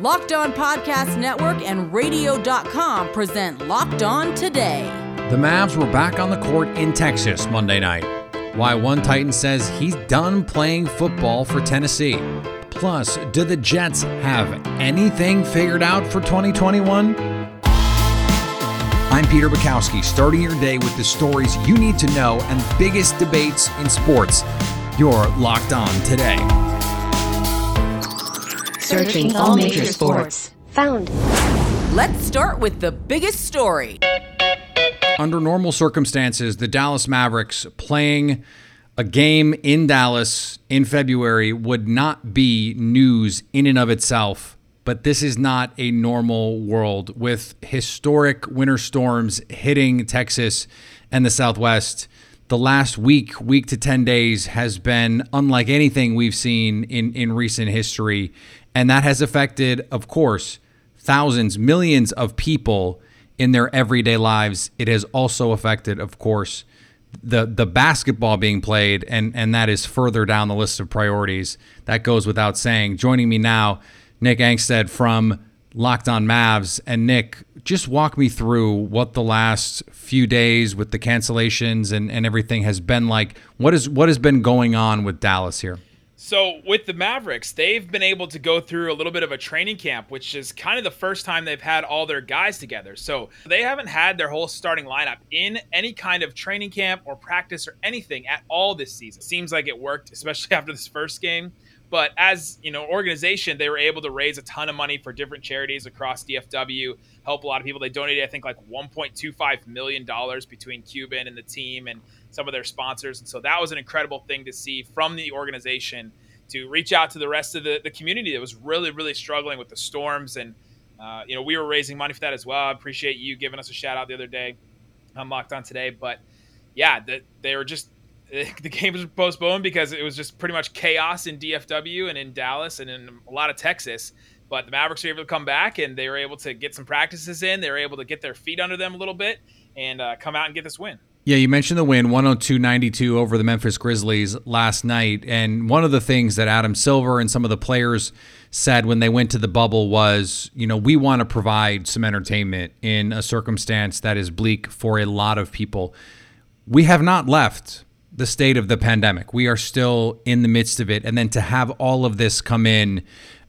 Locked On Podcast Network and Radio.com present Locked On Today. The Mavs were back on the court in Texas Monday night. Why one Titan says he's done playing football for Tennessee. Plus, do the Jets have anything figured out for 2021? I'm Peter Bukowski, starting your day with the stories you need to know and biggest debates in sports. You're locked on today. Searching all major sports. Found. Let's start with the biggest story. Under normal circumstances, the Dallas Mavericks playing a game in Dallas in February would not be news in and of itself. But this is not a normal world with historic winter storms hitting Texas and the Southwest. The last week, week to 10 days, has been unlike anything we've seen in, in recent history. And that has affected, of course, thousands, millions of people in their everyday lives. It has also affected, of course, the the basketball being played, and and that is further down the list of priorities. That goes without saying. Joining me now, Nick Angstadt from Locked On Mavs, and Nick, just walk me through what the last few days with the cancellations and and everything has been like. What is what has been going on with Dallas here? So with the Mavericks, they've been able to go through a little bit of a training camp, which is kind of the first time they've had all their guys together. So they haven't had their whole starting lineup in any kind of training camp or practice or anything at all this season. Seems like it worked, especially after this first game. But as you know, organization, they were able to raise a ton of money for different charities across DFW, help a lot of people. They donated, I think, like 1.25 million dollars between Cuban and the team and some of their sponsors. And so that was an incredible thing to see from the organization to reach out to the rest of the, the community that was really, really struggling with the storms. And, uh, you know, we were raising money for that as well. I appreciate you giving us a shout out the other day. I'm locked on today. But yeah, the, they were just the game was postponed because it was just pretty much chaos in DFW and in Dallas and in a lot of Texas. But the Mavericks were able to come back and they were able to get some practices in. They were able to get their feet under them a little bit and uh, come out and get this win. Yeah, you mentioned the win 102 92 over the Memphis Grizzlies last night. And one of the things that Adam Silver and some of the players said when they went to the bubble was, you know, we want to provide some entertainment in a circumstance that is bleak for a lot of people. We have not left the state of the pandemic. We are still in the midst of it. And then to have all of this come in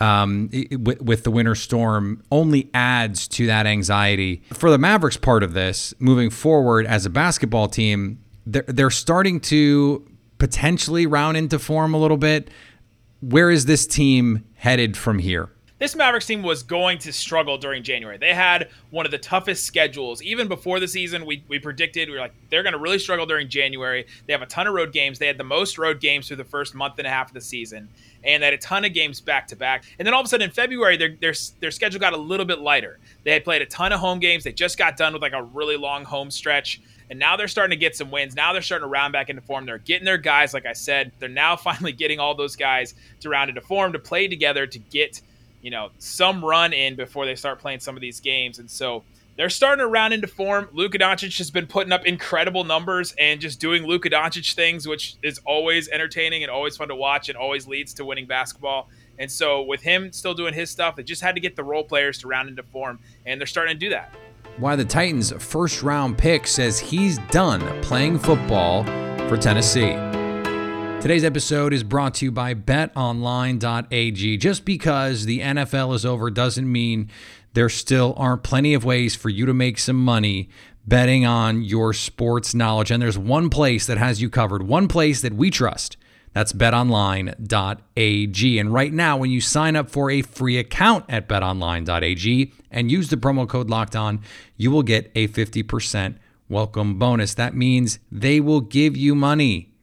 um, with, with the winter storm only adds to that anxiety. For the Mavericks part of this, moving forward as a basketball team, they're, they're starting to potentially round into form a little bit. Where is this team headed from here? This Mavericks team was going to struggle during January. They had one of the toughest schedules. Even before the season, we, we predicted, we were like, they're going to really struggle during January. They have a ton of road games. They had the most road games through the first month and a half of the season. And they had a ton of games back to back. And then all of a sudden in February, their, their, their schedule got a little bit lighter. They had played a ton of home games. They just got done with like a really long home stretch. And now they're starting to get some wins. Now they're starting to round back into form. They're getting their guys, like I said. They're now finally getting all those guys to round into form, to play together, to get – you know, some run in before they start playing some of these games. And so they're starting to round into form. Luka Doncic has been putting up incredible numbers and just doing Luka Doncic things, which is always entertaining and always fun to watch and always leads to winning basketball. And so with him still doing his stuff, they just had to get the role players to round into form, and they're starting to do that. Why the Titans' first round pick says he's done playing football for Tennessee. Today's episode is brought to you by betonline.ag. Just because the NFL is over doesn't mean there still aren't plenty of ways for you to make some money betting on your sports knowledge. And there's one place that has you covered, one place that we trust. That's betonline.ag. And right now, when you sign up for a free account at betonline.ag and use the promo code locked on, you will get a 50% welcome bonus. That means they will give you money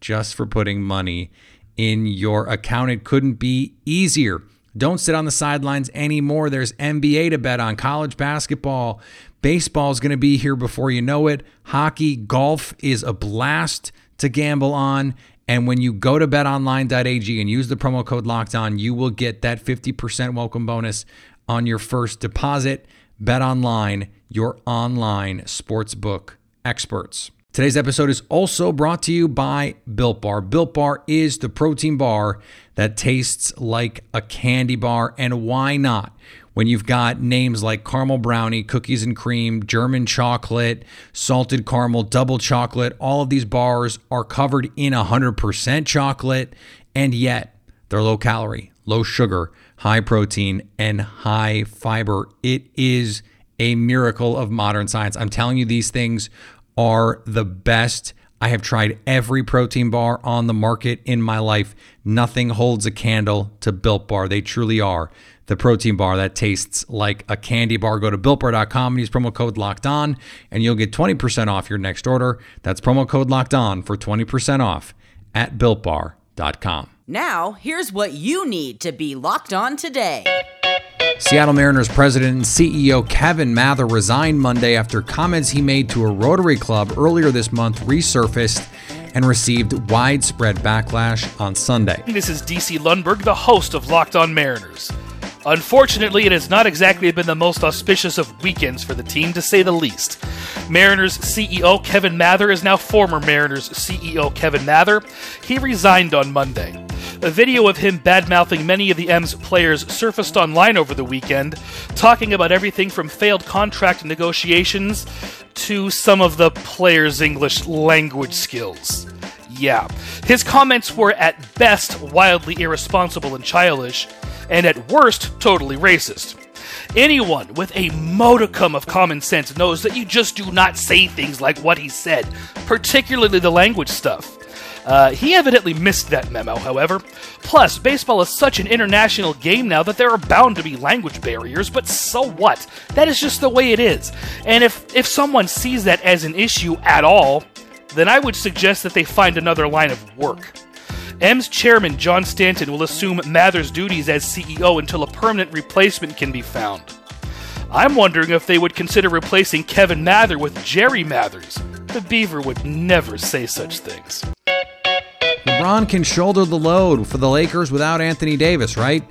just for putting money in your account. It couldn't be easier. Don't sit on the sidelines anymore. There's NBA to bet on, college basketball. Baseball is going to be here before you know it. Hockey, golf is a blast to gamble on. And when you go to betonline.ag and use the promo code locked on, you will get that 50% welcome bonus on your first deposit. Bet online, your online sportsbook experts. Today's episode is also brought to you by Built Bar. Built Bar is the protein bar that tastes like a candy bar, and why not? When you've got names like caramel brownie, cookies and cream, German chocolate, salted caramel, double chocolate, all of these bars are covered in 100% chocolate, and yet they're low calorie, low sugar, high protein, and high fiber. It is a miracle of modern science. I'm telling you, these things are the best. I have tried every protein bar on the market in my life. Nothing holds a candle to Built Bar. They truly are the protein bar that tastes like a candy bar. Go to builtbar.com and use promo code locked on, and you'll get 20% off your next order. That's promo code locked on for 20% off at builtbar.com. Now, here's what you need to be locked on today. Seattle Mariners president and CEO Kevin Mather resigned Monday after comments he made to a Rotary Club earlier this month resurfaced and received widespread backlash on Sunday. This is DC Lundberg, the host of Locked On Mariners. Unfortunately, it has not exactly been the most auspicious of weekends for the team, to say the least. Mariners CEO Kevin Mather is now former Mariners CEO Kevin Mather. He resigned on Monday. A video of him badmouthing many of the M's players surfaced online over the weekend, talking about everything from failed contract negotiations to some of the players' English language skills. Yeah, his comments were at best wildly irresponsible and childish, and at worst, totally racist. Anyone with a modicum of common sense knows that you just do not say things like what he said, particularly the language stuff. Uh, he evidently missed that memo, however. Plus, baseball is such an international game now that there are bound to be language barriers, but so what? That is just the way it is. And if, if someone sees that as an issue at all, then I would suggest that they find another line of work. M's chairman, John Stanton, will assume Mather's duties as CEO until a permanent replacement can be found. I'm wondering if they would consider replacing Kevin Mather with Jerry Mathers. The Beaver would never say such things. LeBron can shoulder the load for the Lakers without Anthony Davis, right?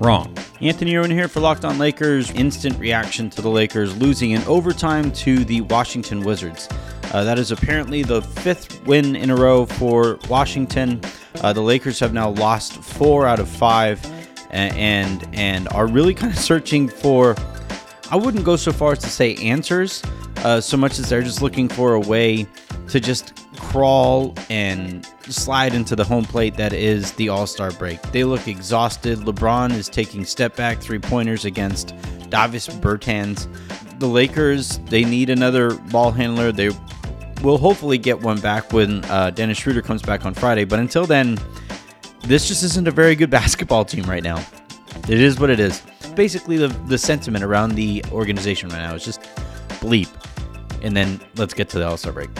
Wrong. Anthony Irwin here for Locked On Lakers. Instant reaction to the Lakers losing in overtime to the Washington Wizards. Uh, that is apparently the fifth win in a row for Washington. Uh, the Lakers have now lost four out of five, and and are really kind of searching for. I wouldn't go so far as to say answers, uh, so much as they're just looking for a way to just crawl and slide into the home plate that is the All Star break. They look exhausted. LeBron is taking step back three pointers against Davis Bertans. The Lakers, they need another ball handler. They will hopefully get one back when uh, Dennis Schroeder comes back on Friday. But until then, this just isn't a very good basketball team right now. It is what it is. Basically, the, the sentiment around the organization right now is just bleep. And then let's get to the All Star break.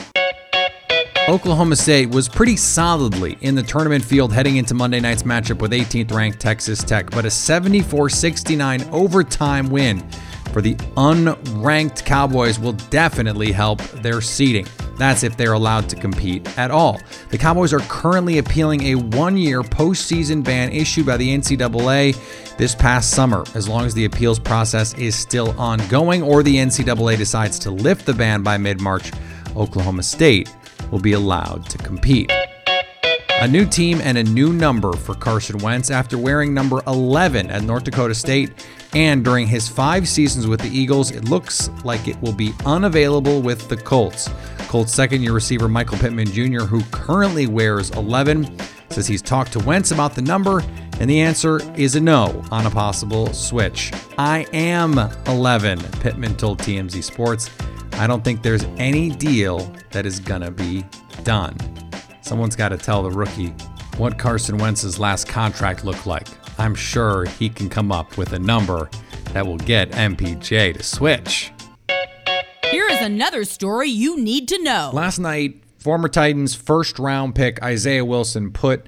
Oklahoma State was pretty solidly in the tournament field heading into Monday night's matchup with 18th ranked Texas Tech, but a 74 69 overtime win for the unranked Cowboys will definitely help their seeding. That's if they're allowed to compete at all. The Cowboys are currently appealing a one year postseason ban issued by the NCAA this past summer. As long as the appeals process is still ongoing or the NCAA decides to lift the ban by mid March, Oklahoma State will be allowed to compete. A new team and a new number for Carson Wentz after wearing number 11 at North Dakota State. And during his five seasons with the Eagles, it looks like it will be unavailable with the Colts. Colts second year receiver Michael Pittman Jr., who currently wears 11, says he's talked to Wentz about the number, and the answer is a no on a possible switch. I am 11, Pittman told TMZ Sports. I don't think there's any deal that is going to be done. Someone's got to tell the rookie what Carson Wentz's last contract looked like. I'm sure he can come up with a number that will get MPJ to switch. Here is another story you need to know. Last night, former Titans first round pick Isaiah Wilson put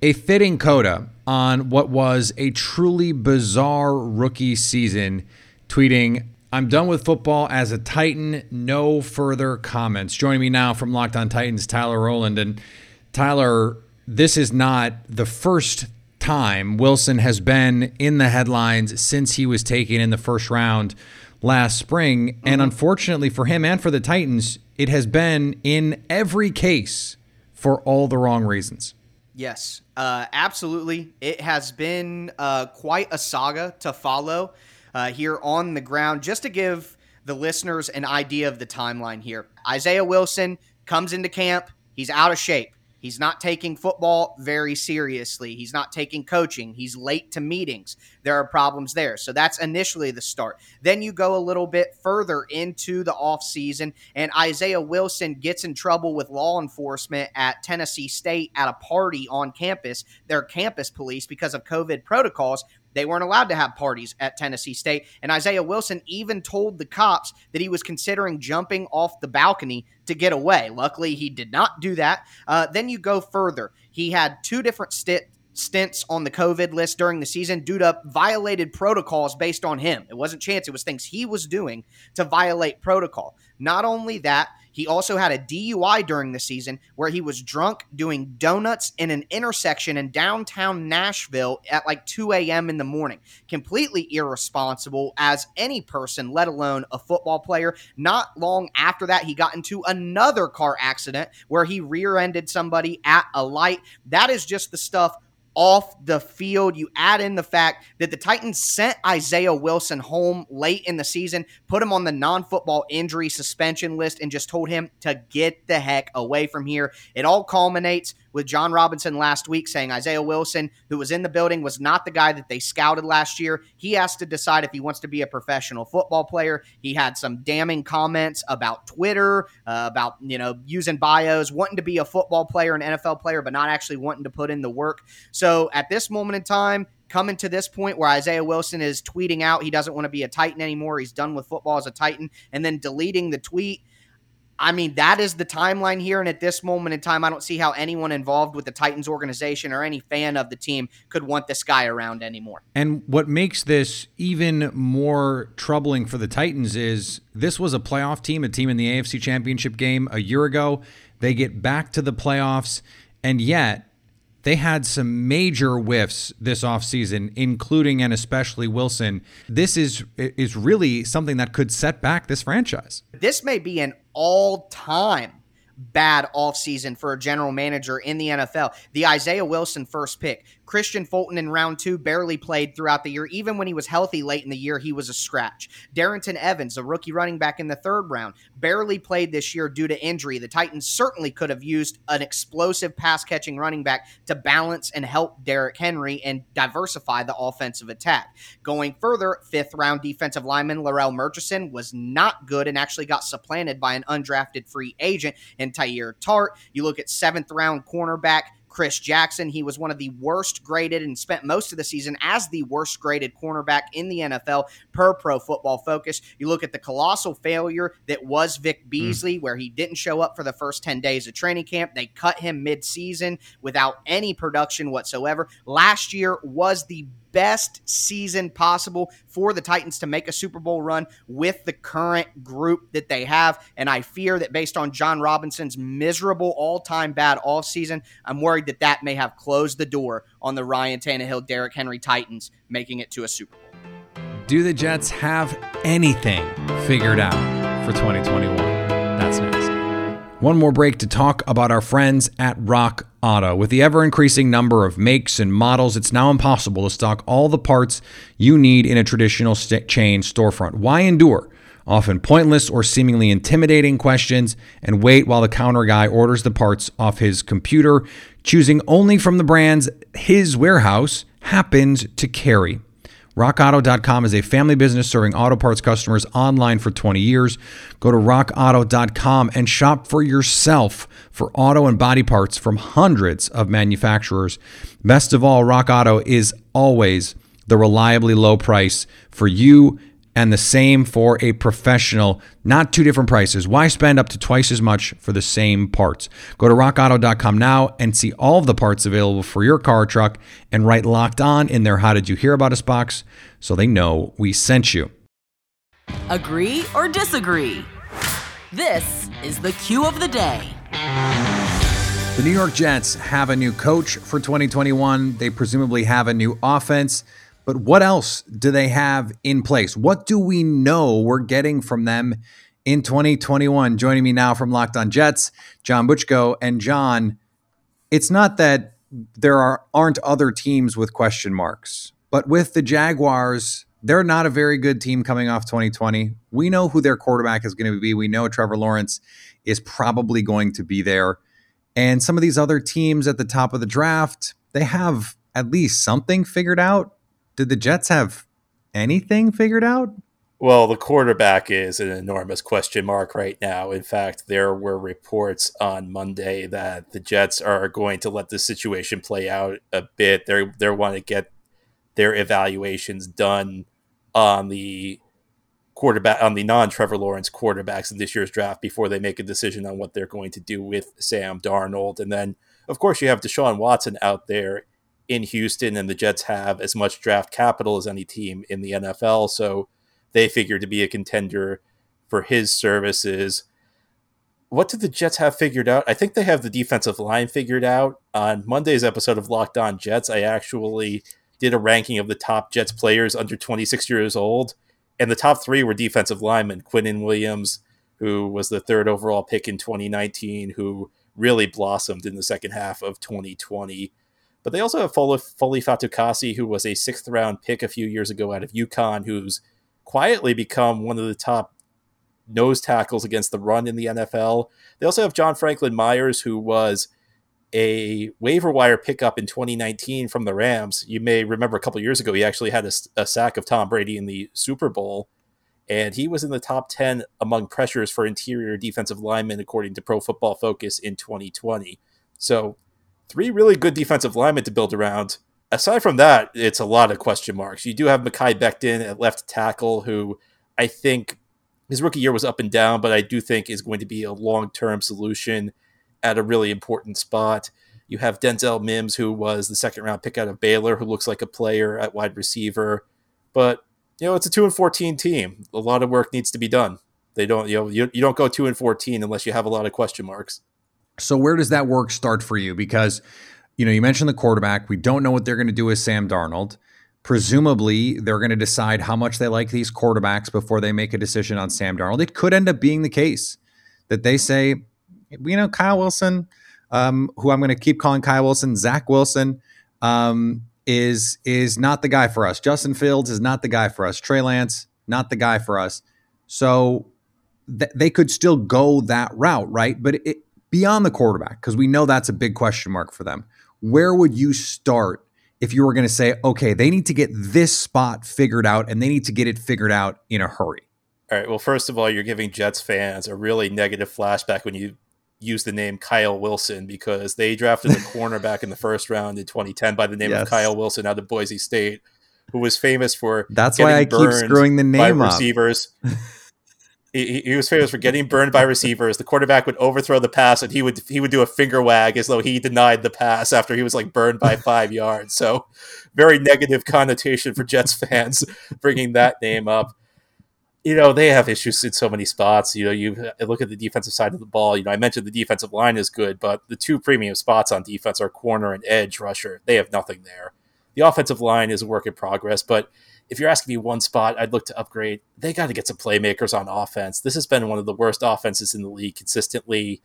a fitting coda on what was a truly bizarre rookie season, tweeting, I'm done with football as a Titan. No further comments. Joining me now from Locked On Titans, Tyler Rowland. And Tyler, this is not the first time Wilson has been in the headlines since he was taken in the first round last spring. Mm-hmm. And unfortunately for him and for the Titans, it has been in every case for all the wrong reasons. Yes, uh, absolutely. It has been uh, quite a saga to follow uh, here on the ground. Just to give the listeners an idea of the timeline here, Isaiah Wilson comes into camp. He's out of shape. He's not taking football very seriously. He's not taking coaching. He's late to meetings. There are problems there. So that's initially the start. Then you go a little bit further into the offseason, and Isaiah Wilson gets in trouble with law enforcement at Tennessee State at a party on campus, their campus police, because of COVID protocols. They weren't allowed to have parties at Tennessee State. And Isaiah Wilson even told the cops that he was considering jumping off the balcony to get away. Luckily, he did not do that. Uh, then you go further. He had two different st- stints on the COVID list during the season due to violated protocols based on him. It wasn't chance, it was things he was doing to violate protocol. Not only that, he also had a DUI during the season where he was drunk doing donuts in an intersection in downtown Nashville at like 2 a.m. in the morning. Completely irresponsible as any person, let alone a football player. Not long after that, he got into another car accident where he rear ended somebody at a light. That is just the stuff off the field. You add in the fact that the Titans sent Isaiah Wilson home late in the season, put him on the non football injury suspension list, and just told him to get the heck away from here. It all culminates with Jon Robinson last week saying Isaiah Wilson, who was in the building, was not the guy that they scouted last year. He has to decide if he wants to be a professional football player. He had some damning comments about Twitter, uh, about you know using bios, wanting to be a football player, an NFL player, but not actually wanting to put in the work. So at this moment in time, coming to this point where Isaiah Wilson is tweeting out he doesn't want to be a Titan anymore. He's done with football as a Titan, and then deleting the tweet. I mean, that is the timeline here. And at this moment in time, I don't see how anyone involved with the Titans organization or any fan of the team could want this guy around anymore. And what makes this even more troubling for the Titans is this was a playoff team, a team in the AFC Championship game a year ago. They get back to the playoffs, and yet they had some major whiffs this offseason, including and especially Wilson. This is is really something that could set back this franchise. This may be an all-time bad offseason for a general manager in the NFL. The Isaiah Wilson first pick. Kristian Fulton in round two barely played throughout the year. Even when he was healthy late in the year, he was a scratch. Darrynton Evans, a rookie running back in the third round, barely played this year due to injury. The Titans certainly could have used an explosive pass catching running back to balance and help Derrick Henry and diversify the offensive attack. Going further, fifth round defensive lineman Larrell Murchison was not good and actually got supplanted by an undrafted free agent in Teair Tart. You look at seventh round cornerback Chris Jackson. He was one of the worst graded and spent most of the season as the worst graded cornerback in the NFL per pro football focus. You look at the colossal failure that was Vic hmm. Beasley, mm. where he didn't show up for the first 10 days of training camp. They cut him mid season without any production whatsoever. Last year was the best season possible for the Titans to make a Super Bowl run with the current group that they have. And I fear that based on Jon Robinson's miserable all time bad off season, I'm worried that that may have closed the door on the Ryan Tannehill, Derrick Henry Titans making it to a Super Bowl. Do the Jets have anything figured out for 2021? One more break to talk about our friends at Rock Auto. With the ever increasing number of makes and models, it's now impossible to stock all the parts you need in a traditional st- chain storefront. Why endure? Often pointless or seemingly intimidating questions and wait while the counter guy orders the parts off his computer, choosing only from the brands his warehouse happens to carry. RockAuto.com is a family business serving auto parts customers online for 20 years. Go to RockAuto.com and shop for yourself for auto and body parts from hundreds of manufacturers. Best of all, Rock Auto is always the reliably low price for you and the same for a professional, not two different prices. Why spend up to twice as much for the same parts? Go to rockauto.com now and see all of the parts available for your car or truck and write locked on in their How Did You Hear About Us box so they know we sent you. Agree or disagree? This is the cue of the day. The New York Jets have a new coach for 2021. They presumably have a new offense. But what else do they have in place? What do we know we're getting from them in 2021. Joining me now from Locked On Jets, John Butchko. And John, it's not that there are aren't other teams with question marks, but with the Jaguars, they're not a very good team coming off 2020. We know who their quarterback is going to be. We know Trevor Lawrence is probably going to be there. And some of these other teams at the top of the draft, they have at least something figured out. Did the Jets have anything figured out? Well, the quarterback is an enormous question mark right now. In fact, there were reports on Monday that the Jets are going to let the situation play out a bit. They they want to get their evaluations done on the quarterback on the non Trevor Lawrence quarterbacks in this year's draft before they make a decision on what they're going to do with Sam Darnold. And then, of course, you have Deshaun Watson out there in Houston, and the Jets have as much draft capital as any team in the NFL. So they figure to be a contender for his services. What did the Jets have figured out? I think they have the defensive line figured out. On Monday's episode of Locked On Jets, I actually did a ranking of the top Jets players under 26 years old, and the top three were defensive linemen Quinnen Williams, who was the third overall pick in 2019, who really blossomed in the second half of 2020. But they also have Foley Fatukasi, who was a sixth round pick a few years ago out of UConn, who's quietly become one of the top nose tackles against the run in the NFL. They also have John Franklin Myers, who was a waiver wire pickup in 2019 from the Rams. You may remember a couple years ago, he actually had a, a, sack of Tom Brady in the Super Bowl, and he was in the top 10 among pressures for interior defensive linemen, according to Pro Football Focus in 2020. So, three really good defensive linemen to build around aside from that, it's a lot of question marks. You do have Mekhi Becton at left tackle, who I think his rookie year was up and down, but I do think is going to be a long term solution at a really important spot. You have Denzel Mims, who was the second round pick out of Baylor, who looks like a player at wide receiver. But you know, it's a two and fourteen team. A lot of work needs to be done. They don't, you know, you, you don't go two and fourteen unless you have a lot of question marks. So where does that work start for you? Because you know, you mentioned the quarterback. We don't know what they're going to do with Sam Darnold. Presumably, they're going to decide how much they like these quarterbacks before they make a decision on Sam Darnold. It could end up being the case that they say, you know, Kyle Wilson, um, who I'm going to keep calling Kyle Wilson, Zach Wilson, um, is is not the guy for us. Justin Fields is not the guy for us. Trey Lance, not the guy for us. So th- they could still go that route, right? But it, beyond the quarterback, because we know that's a big question mark for them where would you start if you were going to say, okay, they need to get this spot figured out and they need to get it figured out in a hurry? All right. Well, first of all, you're giving Jets fans a really negative flashback when you use the name Kyle Wilson because they drafted a cornerback in the first round in 2010 by the name yes. of Kyle Wilson out of Boise State, who was famous for that's why I keep screwing the name by receivers. he, he was famous for getting burned by receivers. The quarterback would overthrow the pass, and he would he would do a finger wag as though he denied the pass after he was like burned by five yards. So, very negative connotation for Jets fans bringing that name up. You know they have issues in so many spots. You know you look at the defensive side of the ball. You know I mentioned the defensive line is good, but the two premium spots on defense are corner and edge rusher. They have nothing there. The offensive line is a work in progress, but if you're asking me one spot, I'd look to upgrade. They got to get some playmakers on offense. This has been one of the worst offenses in the league consistently.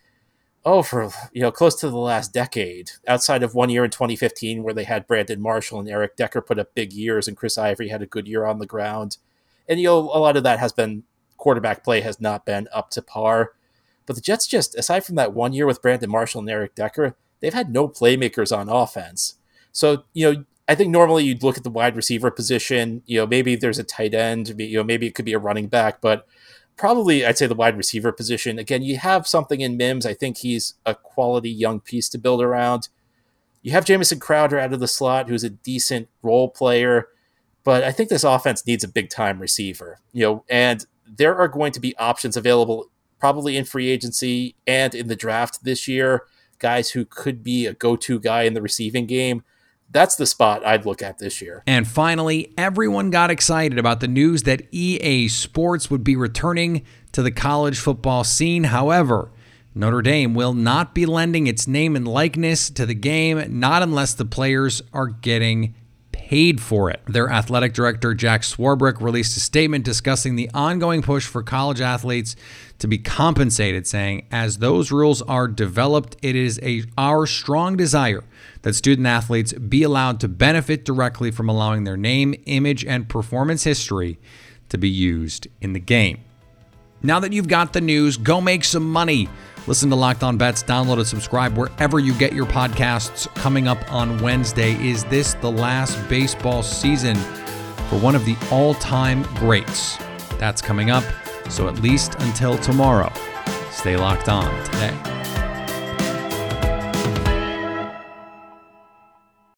Oh, for you know, close to the last decade. Outside of one year in 2015, where they had Brandon Marshall and Eric Decker put up big years, and Chris Ivory had a good year on the ground, and you know, a lot of that has been quarterback play has not been up to par. But the Jets just, aside from that one year with Brandon Marshall and Eric Decker, they've had no playmakers on offense. So you know, I think normally you'd look at the wide receiver position. You know, maybe there's a tight end. You know, maybe it could be a running back, but probably I'd say the wide receiver position. Again, you have something in Mims. I think he's a quality young piece to build around. You have Jamison Crowder out of the slot, who's a decent role player, but I think this offense needs a big time receiver. You know, and there are going to be options available probably in free agency and in the draft this year. Guys who could be a go to guy in the receiving game that's the spot I'd look at this year. And finally, everyone got excited about the news that EA Sports would be returning to the college football scene. However, Notre Dame will not be lending its name and likeness to the game, not unless the players are getting paid for it. Their athletic director, Jack Swarbrick, released a statement discussing the ongoing push for college athletes to be compensated, saying, As those rules are developed, it is a, our strong desire that student athletes be allowed to benefit directly from allowing their name, image, and performance history to be used in the game. Now that you've got the news, go make some money. Listen to Locked On Bets, download and subscribe wherever you get your podcasts. Coming up on Wednesday, is this the last baseball season for one of the all time greats? That's coming up. So at least until tomorrow, stay locked on today.